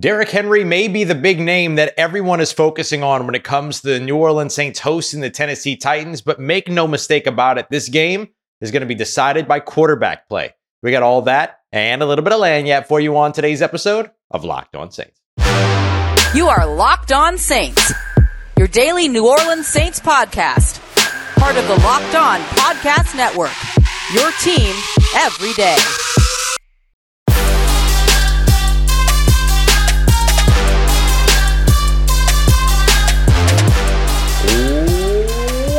Derrick Henry may be the big name that everyone is focusing on when it comes to the New Orleans Saints hosting the Tennessee Titans, but make no mistake about it, this game is going to be decided by quarterback play. We got all that and a little bit of lagniappe for you on today's episode of Locked On Saints. You are Locked On Saints, your daily New Orleans Saints podcast, part of the Locked On Podcast Network. Your team every day.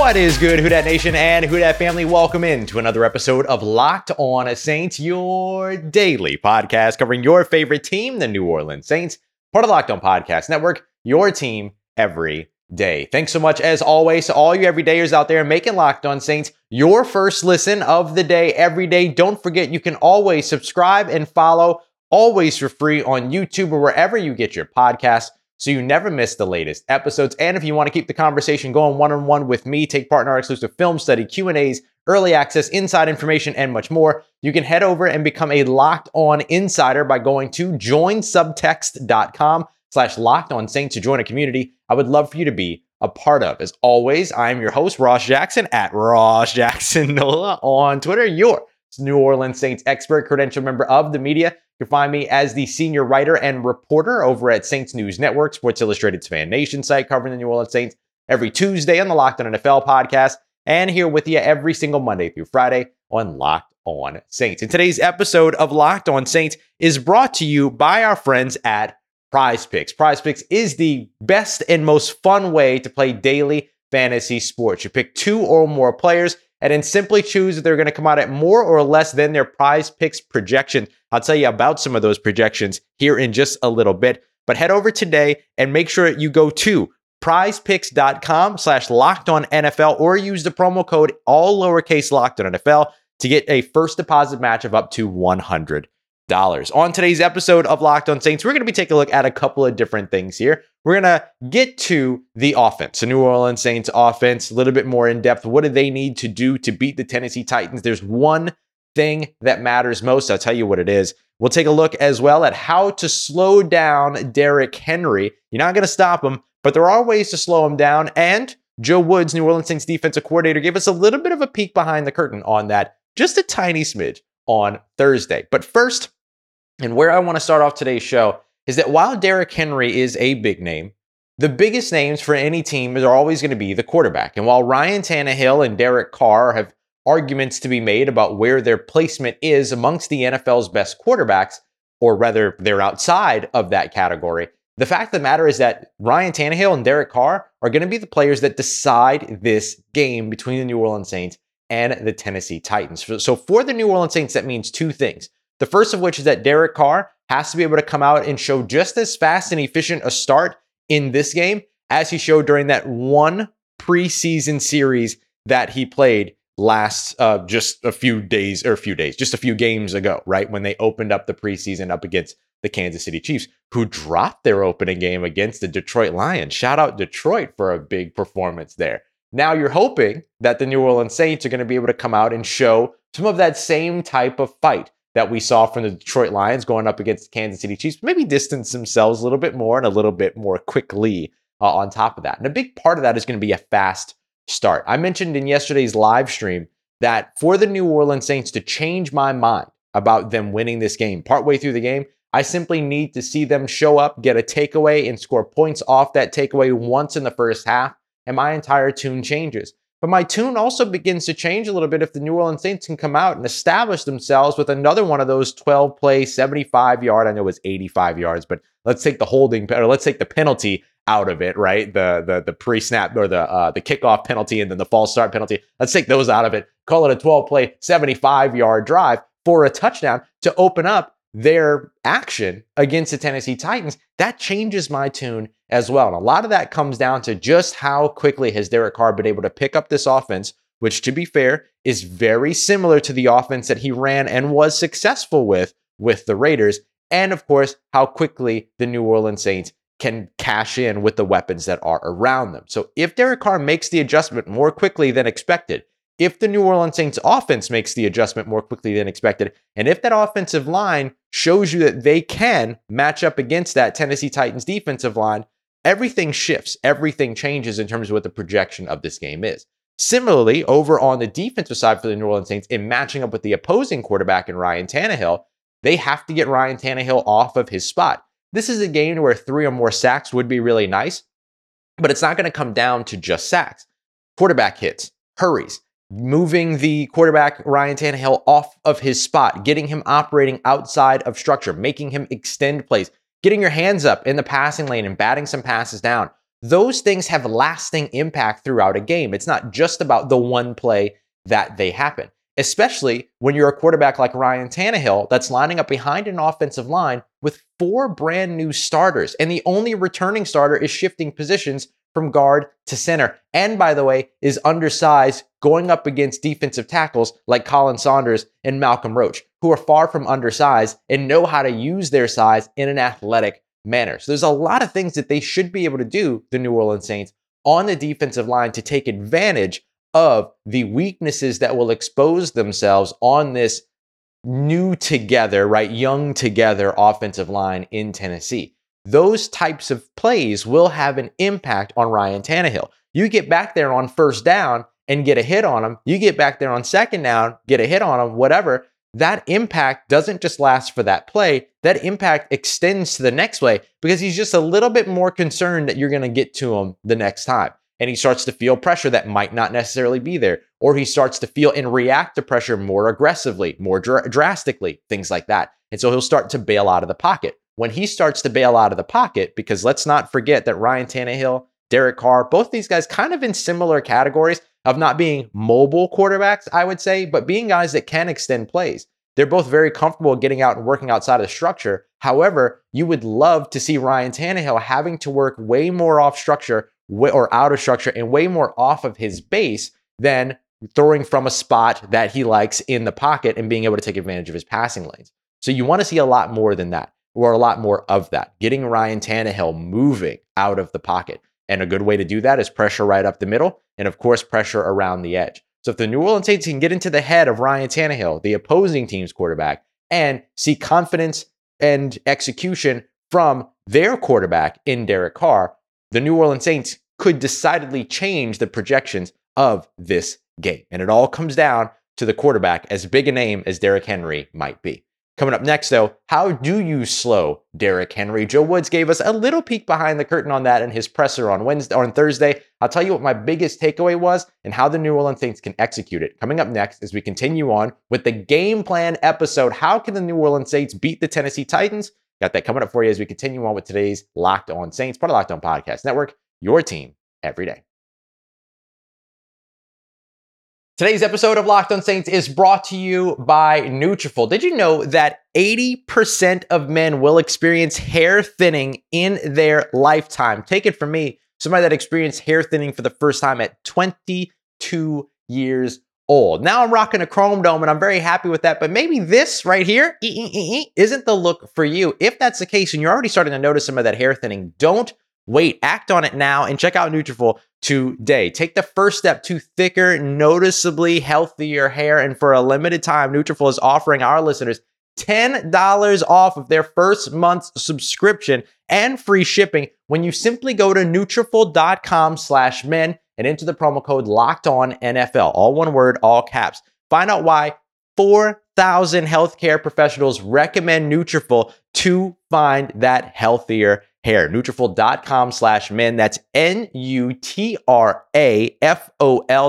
What is good, Who Dat Nation and Who Dat family? Welcome in to another episode of Locked On Saints, your daily podcast covering your favorite team, the New Orleans Saints, part of Locked On Podcast Network, your team every day. Thanks so much, as always, to all you everydayers out there making Locked On Saints your first listen of the day every day. Don't forget, you can always subscribe and follow, always for free on YouTube or wherever you get your podcasts so you never miss the latest episodes. And if you want to keep the conversation going one-on-one with me, take part in our exclusive film study, Q&As, early access, inside information, and much more, you can head over and become a Locked On Insider by going to joinsubtext.com slash Locked On Saints to join a community I would love for you to be a part of. As always, I'm your host, Ross Jackson, at Ross Jackson Nola on Twitter, your New Orleans Saints expert, credential member of the media. You can find me as the senior writer and reporter over at Saints News Network, Sports Illustrated's fan nation site covering the New Orleans Saints every Tuesday on the Locked On NFL podcast, and here with you every single Monday through Friday on Locked On Saints. And today's episode of Locked On Saints is brought to you by our friends at Prize Picks. Prize Picks is the best and most fun way to play daily fantasy sports. You pick two or more players and then simply choose if they're going to come out at more or less than their prize picks projection. I'll tell you about some of those projections here in just a little bit. But head over today and make sure you go to prizepicks.com slash locked on NFL or use the promo code all lowercase locked on NFL to get a first deposit match of up to 100 dollars. On today's episode of Locked On Saints, we're going to be taking a look at a couple of different things here. We're going to get to the offense, the New Orleans Saints offense, a little bit more in depth. What do they need to do to beat the Tennessee Titans? There's one thing that matters most. I'll tell you what it is. We'll take a look as well at how to slow down Derrick Henry. You're not going to stop him, but there are ways to slow him down. And Joe Woods, New Orleans Saints defensive coordinator, gave us a little bit of a peek behind the curtain on that, just a tiny smidge on Thursday. But first, and where I want to start off today's show is that while Derrick Henry is a big name, the biggest names for any team are always going to be the quarterback. And while Ryan Tannehill and Derek Carr have arguments to be made about where their placement is amongst the NFL's best quarterbacks, or rather they're outside of that category, the fact of the matter is that Ryan Tannehill and Derek Carr are going to be the players that decide this game between the New Orleans Saints and the Tennessee Titans. So for the New Orleans Saints, that means two things. The first of which is that Derek Carr has to be able to come out and show just as fast and efficient a start in this game as he showed during that one preseason series that he played last uh, just a few days or a few days, just a few games ago, right? When they opened up the preseason up against the Kansas City Chiefs, who dropped their opening game against the Detroit Lions. Shout out Detroit for a big performance there. Now you're hoping that the New Orleans Saints are going to be able to come out and show some of that same type of fight that we saw from the Detroit Lions going up against the Kansas City Chiefs, maybe distance themselves a little bit more and a little bit more quickly uh, on top of that. And a big part of that is going to be a fast start. I mentioned in yesterday's live stream that for the New Orleans Saints to change my mind about them winning this game partway through the game, I simply need to see them show up, get a takeaway, and score points off that takeaway once in the first half, and my entire tune changes. But my tune also begins to change a little bit if the New Orleans Saints can come out and establish themselves with another one of those 12 play, 75 yard. I know it was 85 yards, but let's take the holding or let's take the penalty out of it, right? The the the pre snap or the uh, the kickoff penalty and then the false start penalty. Let's take those out of it. Call it a 12 play, 75 yard drive for a touchdown to open up their action against the Tennessee Titans. That changes my tune as well. And a lot of that comes down to just how quickly has Derek Carr been able to pick up this offense, which, to be fair, is very similar to the offense that he ran and was successful with with the Raiders. And of course, how quickly the New Orleans Saints can cash in with the weapons that are around them. So if Derek Carr makes the adjustment more quickly than expected, if the New Orleans Saints offense makes the adjustment more quickly than expected, and if that offensive line shows you that they can match up against that Tennessee Titans defensive line, everything shifts, everything changes in terms of what the projection of this game is. Similarly, over on the defensive side for the New Orleans Saints, in matching up with the opposing quarterback in Ryan Tannehill, they have to get Ryan Tannehill off of his spot. This is a game where three or more sacks would be really nice, but it's not going to come down to just sacks. Quarterback hits, hurries, moving the quarterback Ryan Tannehill off of his spot, getting him operating outside of structure, making him extend plays, getting your hands up in the passing lane and batting some passes down. Those things have lasting impact throughout a game. It's not just about the one play that they happen, especially when you're a quarterback like Ryan Tannehill that's lining up behind an offensive line with four brand new starters. And the only returning starter is shifting positions from guard to center. And by the way, is undersized going up against defensive tackles like Khalen Saunders and Malcolm Roach, who are far from undersized and know how to use their size in an athletic manner. So there's a lot of things that they should be able to do, the New Orleans Saints, on the defensive line to take advantage of the weaknesses that will expose themselves on this new together, right, young together offensive line in Tennessee those types of plays will have an impact on Ryan Tannehill. You get back there on first down and get a hit on him. You get back there on second down, get a hit on him, whatever. That impact doesn't just last for that play. That impact extends to the next play because he's just a little bit more concerned that you're going to get to him the next time. And he starts to feel pressure that might not necessarily be there. Or he starts to feel and react to pressure more aggressively, more dr- drastically, things like that. And so he'll start to bail out of the pocket when he starts to bail out of the pocket, because let's not forget that Ryan Tannehill, Derek Carr, both these guys kind of in similar categories of not being mobile quarterbacks, I would say, but being guys that can extend plays. They're both very comfortable getting out and working outside of the structure. However, you would love to see Ryan Tannehill having to work way more off structure or out of structure and way more off of his base than throwing from a spot that he likes in the pocket and being able to take advantage of his passing lanes. So you want to see a lot more than that or a lot more of that, getting Ryan Tannehill moving out of the pocket. And a good way to do that is pressure right up the middle and, of course, pressure around the edge. So if the New Orleans Saints can get into the head of Ryan Tannehill, the opposing team's quarterback, and see confidence and execution from their quarterback in Derek Carr, the New Orleans Saints could decidedly change the projections of this game. And it all comes down to the quarterback, as big a name as Derrick Henry might be. Coming up next, though, how do you slow Derrick Henry? Joe Woods gave us a little peek behind the curtain on that in his presser on Wednesday on Thursday. I'll tell you what my biggest takeaway was and how the New Orleans Saints can execute it. Coming up next, as we continue on with the game plan episode, how can the New Orleans Saints beat the Tennessee Titans? Got that coming up for you as we continue on with today's Locked On Saints, part of Locked On Podcast Network. Your team every day. Today's episode of Locked On Saints is brought to you by Nutrafol. Did you know that 80% of men will experience hair thinning in their lifetime? Take it from me, somebody that experienced hair thinning for the first time at 22 years old. Now I'm rocking a chrome dome and I'm very happy with that, but maybe this right here isn't the look for you. If that's the case and you're already starting to notice some of that hair thinning, don't wait, act on it now and check out Nutrafol today. Take the first step to thicker, noticeably healthier hair. And for a limited time, Nutrafol is offering our listeners $10 off of their first month's subscription and free shipping when you simply go to Nutrafol.com slash men and enter the promo code locked on NFL. All one word, all caps. Find out why 4,000 healthcare professionals recommend Nutrafol to find that healthier hair. Nutrafol.com slash men. That's N-U-T-R-A-F-O-L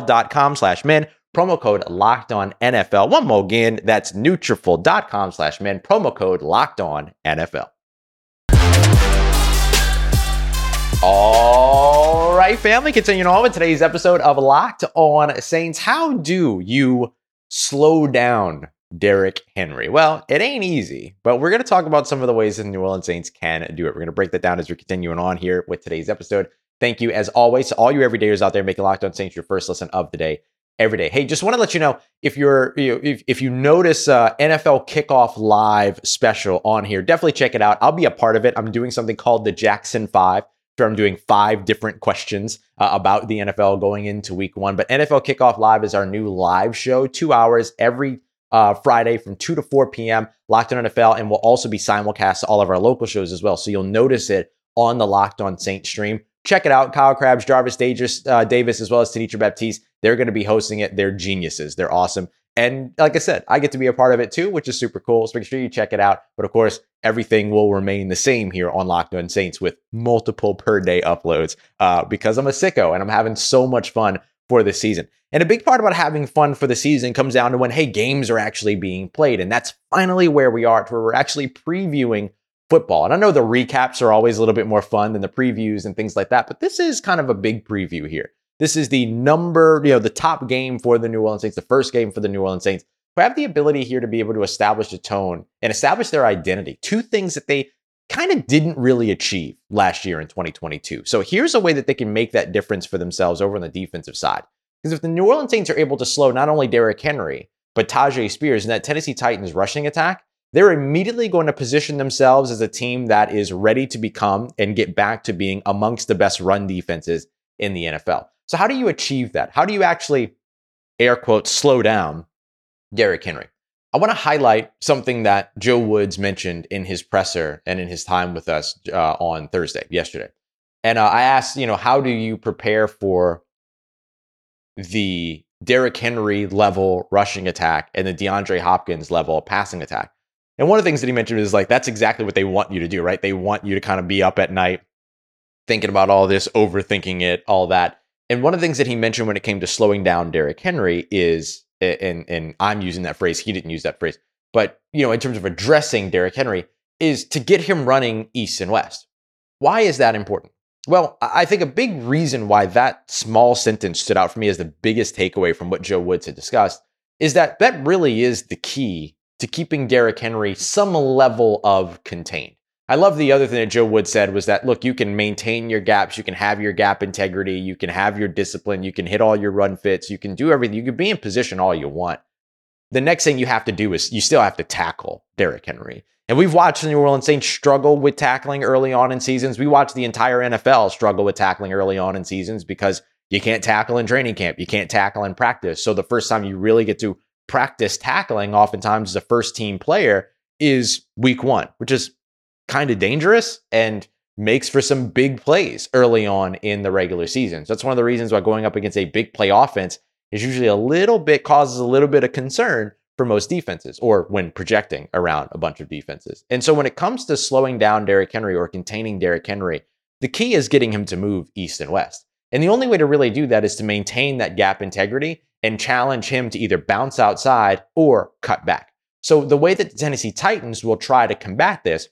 dot com slash men. Promo code locked on NFL. One more again. That's Nutrafol.com slash men. Promo code locked on NFL. All right, family, continuing on with today's episode of Locked On Saints. How do you slow down Derrick Henry? Well, it ain't easy, but we're going to talk about some of the ways the New Orleans Saints can do it. We're going to break that down as we're continuing on here with today's episode. Thank you, as always, to all you everydayers out there making Locked On Saints your first listen of the day every day. Hey, just want to let you know if you're you know, if, if you notice uh, NFL Kickoff Live special on here, definitely check it out. I'll be a part of it. I'm doing something called the Jackson Five. Where I'm doing five different questions uh, about the NFL going into week one. But NFL Kickoff Live is our new live show, two hours every uh, Friday from 2 to 4 p.m. Locked on NFL, and we'll also be simulcast to all of our local shows as well. So you'll notice it on the Locked on Saint stream. Check it out. Kyle Crabbs, Jarvis Davis, uh, Davis, as well as Tanisha Baptiste. They're going to be hosting it. They're geniuses. They're awesome. And like I said, I get to be a part of it too, which is super cool. So make sure you check it out. But of course, everything will remain the same here on Locked On Saints with multiple per day uploads uh, because I'm a sicko and I'm having so much fun for the season. And a big part about having fun for the season comes down to when, hey, games are actually being played. And that's finally where we are, where we're actually previewing football. And I know the recaps are always a little bit more fun than the previews and things like that, but this is kind of a big preview here. This is the number, you know, the top game for the New Orleans Saints, the first game for the New Orleans Saints, who have the ability here to be able to establish a tone and establish their identity. Two things that they kind of didn't really achieve last year in 2022. So here's a way that they can make that difference for themselves over on the defensive side. Because if the New Orleans Saints are able to slow not only Derrick Henry, but Tyjae Spears and that Tennessee Titans rushing attack, they're immediately going to position themselves as a team that is ready to become and get back to being amongst the best run defenses in the NFL. So, how do you achieve that? How do you actually, air quotes, slow down Derrick Henry? I want to highlight something that Joe Woods mentioned in his presser and in his time with us uh, on Thursday, yesterday. And uh, I asked, you know, how do you prepare for the Derrick Henry level rushing attack and the DeAndre Hopkins level passing attack? And one of the things that he mentioned is like, that's exactly what they want you to do, right? They want you to kind of be up at night thinking about all this, overthinking it, all that. And one of the things that he mentioned when it came to slowing down Derrick Henry is, and, and I'm using that phrase, he didn't use that phrase, but you know, in terms of addressing Derrick Henry, is to get him running east and west. Why is that important? Well, I think a big reason why that small sentence stood out for me as the biggest takeaway from what Joe Woods had discussed is that that really is the key to keeping Derrick Henry some level of contained. I love the other thing that Joe Wood said was that look, you can maintain your gaps, you can have your gap integrity, you can have your discipline, you can hit all your run fits, you can do everything, you can be in position all you want. The next thing you have to do is you still have to tackle Derrick Henry. And we've watched the New Orleans Saints struggle with tackling early on in seasons. We watched the entire NFL struggle with tackling early on in seasons because you can't tackle in training camp, you can't tackle in practice. So the first time you really get to practice tackling, oftentimes as a first team player, is week one, which is kind of dangerous and makes for some big plays early on in the regular season. So that's one of the reasons why going up against a big play offense is usually a little bit causes a little bit of concern for most defenses or when projecting around a bunch of defenses. And so when it comes to slowing down Derrick Henry or containing Derrick Henry, the key is getting him to move east and west. And the only way to really do that is to maintain that gap integrity and challenge him to either bounce outside or cut back. So the way that the Tennessee Titans will try to combat this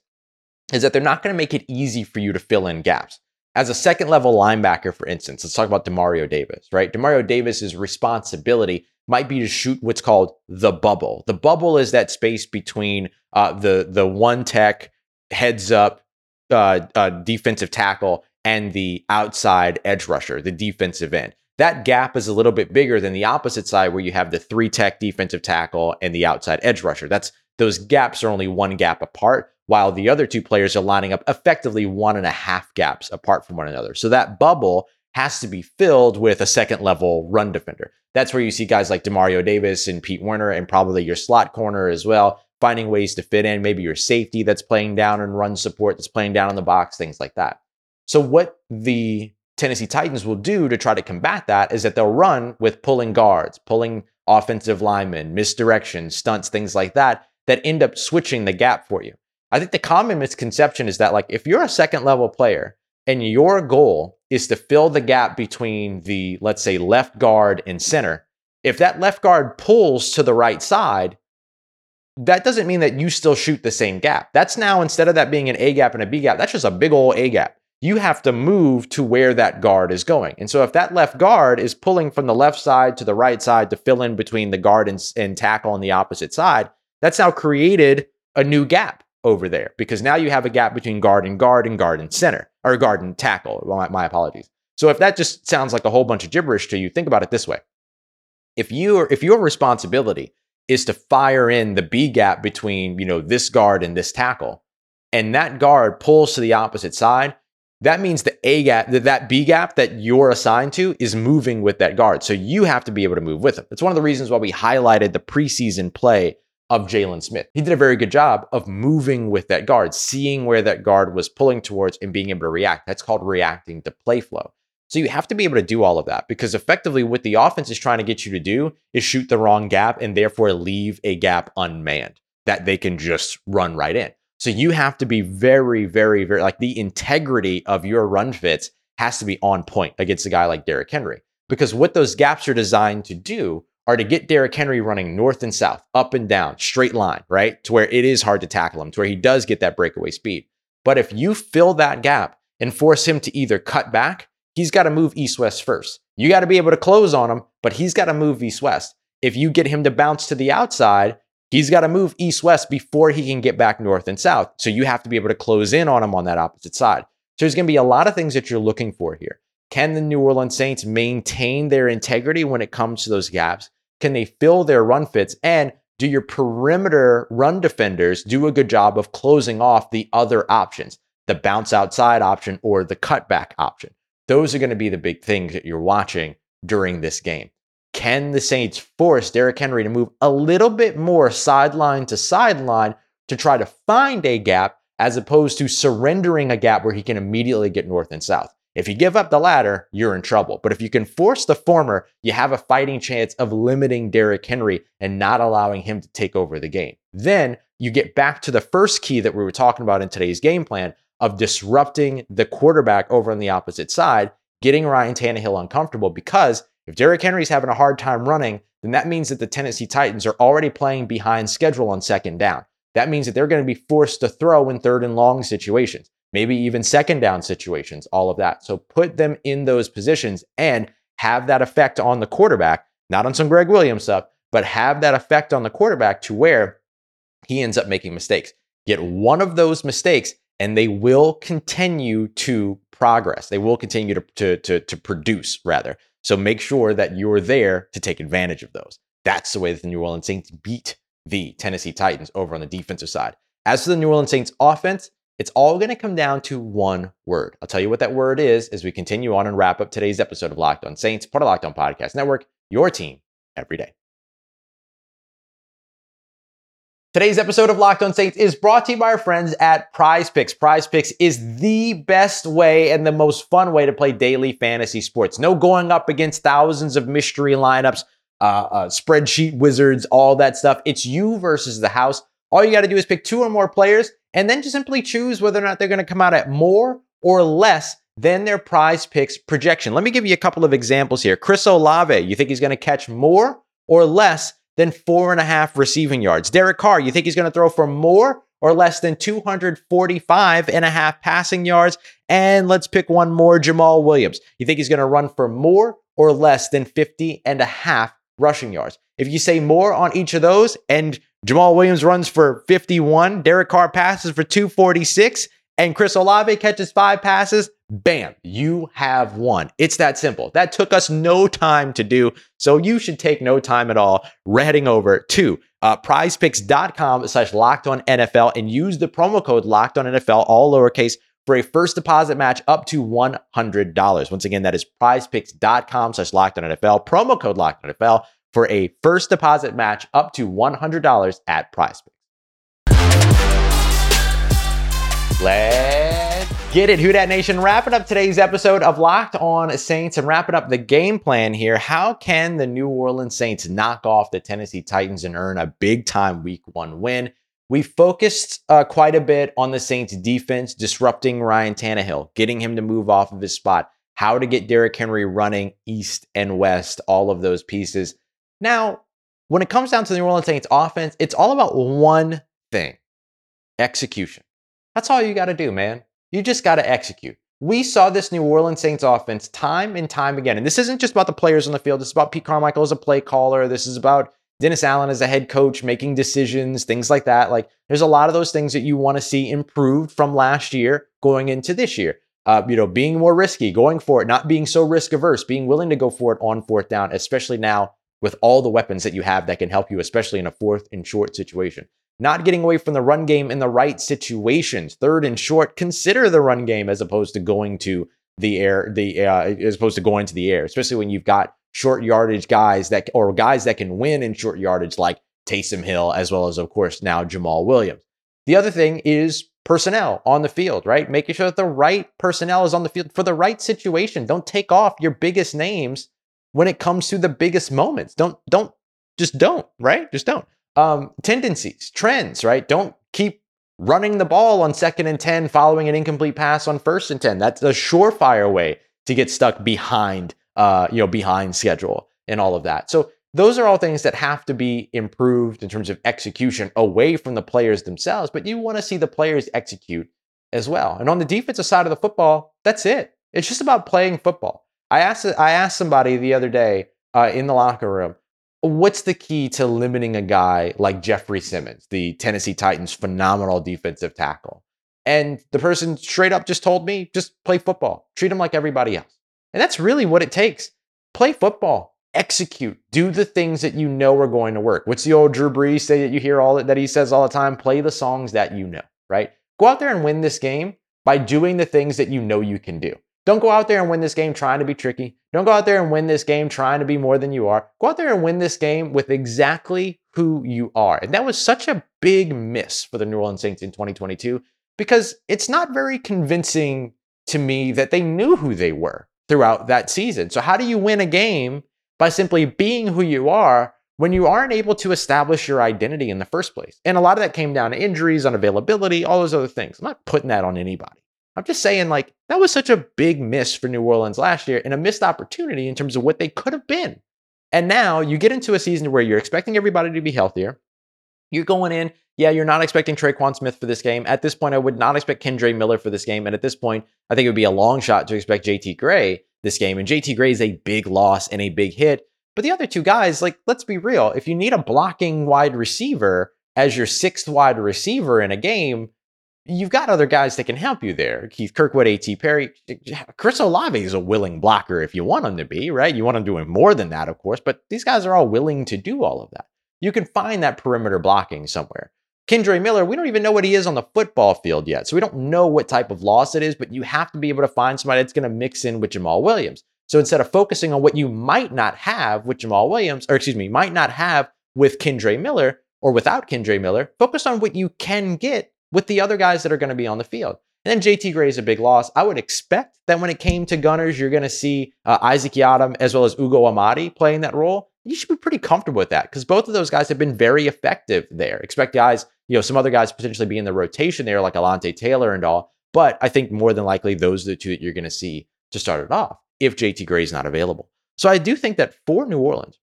is that they're not going to make it easy for you to fill in gaps. As a second level linebacker, for instance, let's talk about Demario Davis, right? Demario Davis's responsibility might be to shoot what's called the bubble. The bubble is that space between uh, the the one tech heads up uh, uh, defensive tackle and the outside edge rusher, the defensive end. That gap is a little bit bigger than the opposite side where you have the three tech defensive tackle and the outside edge rusher. That's those gaps are only one gap apart while the other two players are lining up effectively one and a half gaps apart from one another. So that bubble has to be filled with a second level run defender. That's where you see guys like Demario Davis and Pete Werner and probably your slot corner as well, finding ways to fit in, maybe your safety that's playing down and run support that's playing down in the box, things like that. So what the Tennessee Titans will do to try to combat that is that they'll run with pulling guards, pulling offensive linemen, misdirection, stunts, things like that, that end up switching the gap for you. I think the common misconception is that like if you're a second level player and your goal is to fill the gap between the let's say left guard and center, if that left guard pulls to the right side, that doesn't mean that you still shoot the same gap. That's now instead of that being an A gap and a B gap, that's just a big old A gap. You have to move to where that guard is going. And so if that left guard is pulling from the left side to the right side to fill in between the guard and, and tackle on the opposite side, that's now created a new gap over there because now you have a gap between guard and guard and guard and center or guard and tackle. My, my apologies. So if that just sounds like a whole bunch of gibberish to you, think about it this way. If you if your responsibility is to fire in the B gap between, you know, this guard and this tackle, and that guard pulls to the opposite side, that means the A gap, that, that B gap that you're assigned to is moving with that guard. So you have to be able to move with them. That's one of the reasons why we highlighted the preseason play of Jaylon Smith. He did a very good job of moving with that guard, seeing where that guard was pulling towards and being able to react. That's called reacting to play flow. So you have to be able to do all of that because effectively what the offense is trying to get you to do is shoot the wrong gap and therefore leave a gap unmanned that they can just run right in. So you have to be very, very, very like the integrity of your run fits has to be on point against a guy like Derrick Henry. Because what those gaps are designed to do are to get Derrick Henry running north and south, up and down, straight line, right? To where it is hard to tackle him, to where he does get that breakaway speed. But if you fill that gap and force him to either cut back, he's got to move east west first. You got to be able to close on him, but he's got to move east west. If you get him to bounce to the outside, he's got to move east west before he can get back north and south. So you have to be able to close in on him on that opposite side. So there's going to be a lot of things that you're looking for here. Can the New Orleans Saints maintain their integrity when it comes to those gaps? Can they fill their run fits? And do your perimeter run defenders do a good job of closing off the other options, the bounce outside option or the cutback option? Those are going to be the big things that you're watching during this game. Can the Saints force Derrick Henry to move a little bit more sideline to sideline to try to find a gap as opposed to surrendering a gap where he can immediately get north and south? If you give up the latter, you're in trouble. But if you can force the former, you have a fighting chance of limiting Derrick Henry and not allowing him to take over the game. Then you get back to the first key that we were talking about in today's game plan of disrupting the quarterback over on the opposite side, getting Ryan Tannehill uncomfortable because if Derrick Henry's having a hard time running, then that means that the Tennessee Titans are already playing behind schedule on second down. That means that they're going to be forced to throw in third and long situations maybe even second down situations, all of that. So put them in those positions and have that effect on the quarterback, not on some Gregg Williams stuff, but have that effect on the quarterback to where he ends up making mistakes. Get one of those mistakes and they will continue to progress. They will continue to, to, to, to produce, rather. So make sure that you're there to take advantage of those. That's the way that the New Orleans Saints beat the Tennessee Titans over on the defensive side. As for the New Orleans Saints offense, it's all going to come down to one word. I'll tell you what that word is as we continue on and wrap up today's episode of Locked On Saints, part of Locked On Podcast Network, your team every day. Today's episode of Locked On Saints is brought to you by our friends at Prize Picks. Prize Picks is the best way and the most fun way to play daily fantasy sports. No going up against thousands of mystery lineups, uh, uh, spreadsheet wizards, all that stuff. It's you versus the house. All you got to do is pick two or more players and then just simply choose whether or not they're going to come out at more or less than their prize picks projection. Let me give you a couple of examples here. Chris Olave, you think he's going to catch more or less than four and a half receiving yards? Derek Carr, you think he's going to throw for more or less than 245 and a half passing yards? And let's pick one more Jamaal Williams. You think he's going to run for more or less than 50 and a half rushing yards? If you say more on each of those and Jamaal Williams runs for 51. Derek Carr passes for 246. And Chris Olave catches five passes. Bam, you have won. It's that simple. That took us no time to do. So you should take no time at all heading over to uh, prizepicks.com slash locked on NFL and use the promo code locked on NFL, all lowercase, for a first deposit match up to $100. Once again, that is prizepicks.com slash locked on NFL, promo code locked on NFL for a first deposit match up to $100 at PrizePicks. Let's get it, Who Dat Nation. Wrapping up today's episode of Locked On Saints and wrapping up the game plan here. How can the New Orleans Saints knock off the Tennessee Titans and earn a big time week one win? We focused uh, quite a bit on the Saints defense, disrupting Ryan Tannehill, getting him to move off of his spot, how to get Derrick Henry running east and west, all of those pieces. Now, when it comes down to the New Orleans Saints offense, it's all about one thing execution. That's all you got to do, man. You just got to execute. We saw this New Orleans Saints offense time and time again. And this isn't just about the players on the field. This is about Pete Carmichael as a play caller. This is about Dennis Allen as a head coach making decisions, things like that. Like there's a lot of those things that you want to see improved from last year going into this year. Uh, you know, being more risky, going for it, not being so risk averse, being willing to go for it on fourth down, especially now with all the weapons that you have that can help you, especially in a fourth and short situation. Not getting away from the run game in the right situations. Third and short, consider the run game as opposed to going to the air, the uh, as opposed to going to the air, especially when you've got short yardage guys that or guys that can win in short yardage like Taysom Hill, as well as of course now Jamaal Williams. The other thing is personnel on the field, right? Making sure that the right personnel is on the field for the right situation. Don't take off your biggest names when it comes to the biggest moments. Don't don't just don't, right? Just don't. Um, tendencies, trends, right? Don't keep running the ball on second and 10 following an incomplete pass on first and 10. That's a surefire way to get stuck behind uh, you know, behind schedule and all of that. So those are all things that have to be improved in terms of execution away from the players themselves, but you want to see the players execute as well. And on the defensive side of the football, that's it. It's just about playing football. I asked I asked somebody the other day uh, in the locker room, what's the key to limiting a guy like Jeffrey Simmons, the Tennessee Titans' phenomenal defensive tackle? And the person straight up just told me, just play football, treat him like everybody else. And that's really what it takes. Play football, execute, do the things that you know are going to work. What's the old Drew Brees say that you hear all that he says all the time? Play the songs that you know, right? Go out there and win this game by doing the things that you know you can do. Don't go out there and win this game trying to be tricky. Don't go out there and win this game trying to be more than you are. Go out there and win this game with exactly who you are. And that was such a big miss for the New Orleans Saints in 2022 because it's not very convincing to me that they knew who they were throughout that season. So, how do you win a game by simply being who you are when you aren't able to establish your identity in the first place? And a lot of that came down to injuries, unavailability, all those other things. I'm not putting that on anybody. I'm just saying, like, that was such a big miss for New Orleans last year and a missed opportunity in terms of what they could have been. And now you get into a season where you're expecting everybody to be healthier. You're going in, yeah, you're not expecting Tre'Quan Smith for this game. At this point, I would not expect Kendre Miller for this game. And at this point, I think it would be a long shot to expect JT Gray this game. And JT Gray is a big loss and a big hit. But the other two guys, like, let's be real. If you need a blocking wide receiver as your sixth wide receiver in a game, you've got other guys that can help you there. Keith Kirkwood, A.T. Perry, eh, eh, Chris Olave is a willing blocker if you want him to be, right? You want him doing more than that, of course, but these guys are all willing to do all of that. You can find that perimeter blocking somewhere. Kendre Miller, we don't even know what he is on the football field yet. So we don't know what type of loss it is, but you have to be able to find somebody that's going to mix in with Jamaal Williams. So instead of focusing on what you might not have with Jamaal Williams, or excuse me, might not have with Kendre Miller or without Kendre Miller, focus on what you can get with the other guys that are going to be on the field. And then JT Gray is a big loss. I would expect that when it came to Gunners, you're going to see uh, Isaac Yiadom as well as Ugo Amadi playing that role. You should be pretty comfortable with that because both of those guys have been very effective there. Expect guys, you know, some other guys potentially be in the rotation there, like Alontae Taylor and all. But I think more than likely, those are the two that you're going to see to start it off if JT Gray is not available. So I do think that for New Orleans,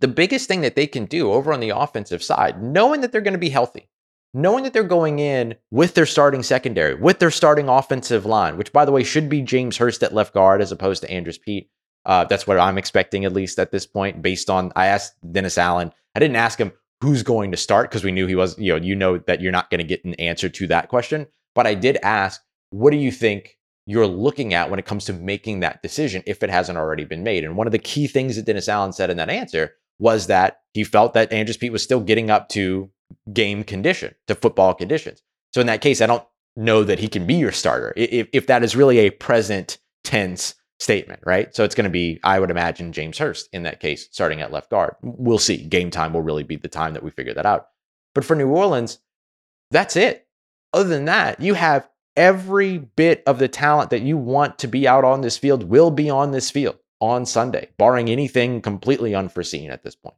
the biggest thing that they can do over on the offensive side, knowing that they're going to be healthy, knowing that they're going in with their starting secondary, with their starting offensive line, which by the way should be James Hurst at left guard as opposed to Andrus Peat. Uh, that's what I'm expecting at least at this point, based on I asked Dennis Allen. I didn't ask him who's going to start because we knew he was, you know, you know that you're not going to get an answer to that question. But I did ask, what do you think you're looking at when it comes to making that decision if it hasn't already been made? And one of the key things that Dennis Allen said in that answer was that he felt that Andrus Peat was still getting up to game condition, to football conditions. So in that case, I don't know that he can be your starter if, if that is really a present tense statement, right? So it's going to be, I would imagine, James Hurst in that case, starting at left guard. We'll see. Game time will really be the time that we figure that out. But for New Orleans, that's it. Other than that, you have every bit of the talent that you want to be out on this field will be on this field on Sunday, barring anything completely unforeseen at this point.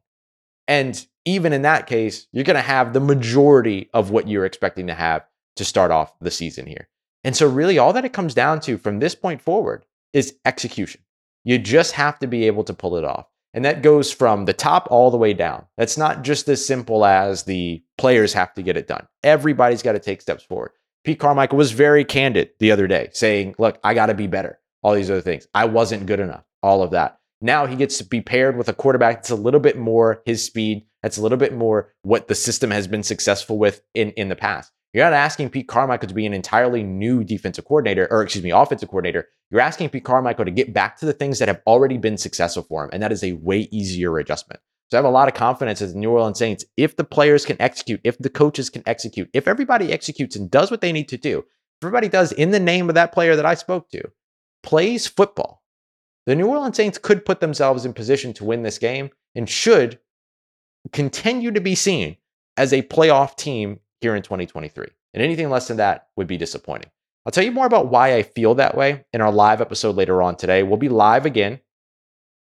And even in that case, you're going to have the majority of what you're expecting to have to start off the season here. And so, really, all that it comes down to from this point forward is execution. You just have to be able to pull it off. And that goes from the top all the way down. That's not just as simple as the players have to get it done. Everybody's got to take steps forward. Pete Carmichael was very candid the other day saying, Look, I got to be better. All these other things. I wasn't good enough. All of that. Now he gets to be paired with a quarterback that's a little bit more his speed, that's a little bit more what the system has been successful with in, in the past. You're not asking Pete Carmichael to be an entirely new defensive coordinator, or excuse me, offensive coordinator. You're asking Pete Carmichael to get back to the things that have already been successful for him. And that is a way easier adjustment. So I have a lot of confidence as the New Orleans Saints. If the players can execute, if the coaches can execute, if everybody executes and does what they need to do, everybody does in the name of that player that I spoke to, plays football, the New Orleans Saints could put themselves in position to win this game and should continue to be seen as a playoff team here in 2023. And anything less than that would be disappointing. I'll tell you more about why I feel that way in our live episode later on today. We'll be live again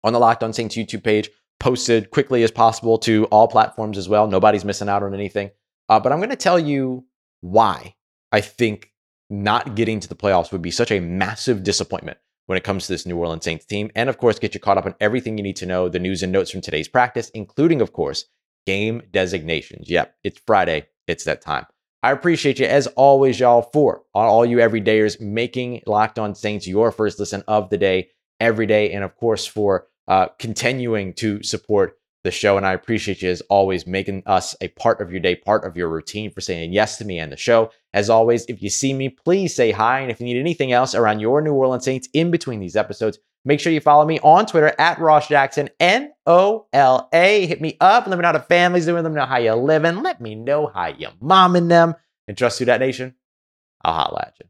on the Locked On Saints YouTube page, posted quickly as possible to all platforms as well. Nobody's missing out on anything. Uh, but I'm going to tell you why I think not getting to the playoffs would be such a massive disappointment when it comes to this New Orleans Saints team. And of course, get you caught up on everything you need to know, the news and notes from today's practice, including, of course, game designations. Yep, it's Friday. It's that time. I appreciate you as always, y'all, for all you everydayers making Locked On Saints your first listen of the day every day. And of course, for uh, continuing to support the show. And I appreciate you as always making us a part of your day, part of your routine for saying yes to me and the show. As always, if you see me, please say hi. And if you need anything else around your New Orleans Saints in between these episodes, make sure you follow me on Twitter at Ross Jackson, N O L A. Hit me up. Let me know how the family's doing. Let me know how you're living. Let me know how you're momming them. And trust you, that nation, I'll holla at you.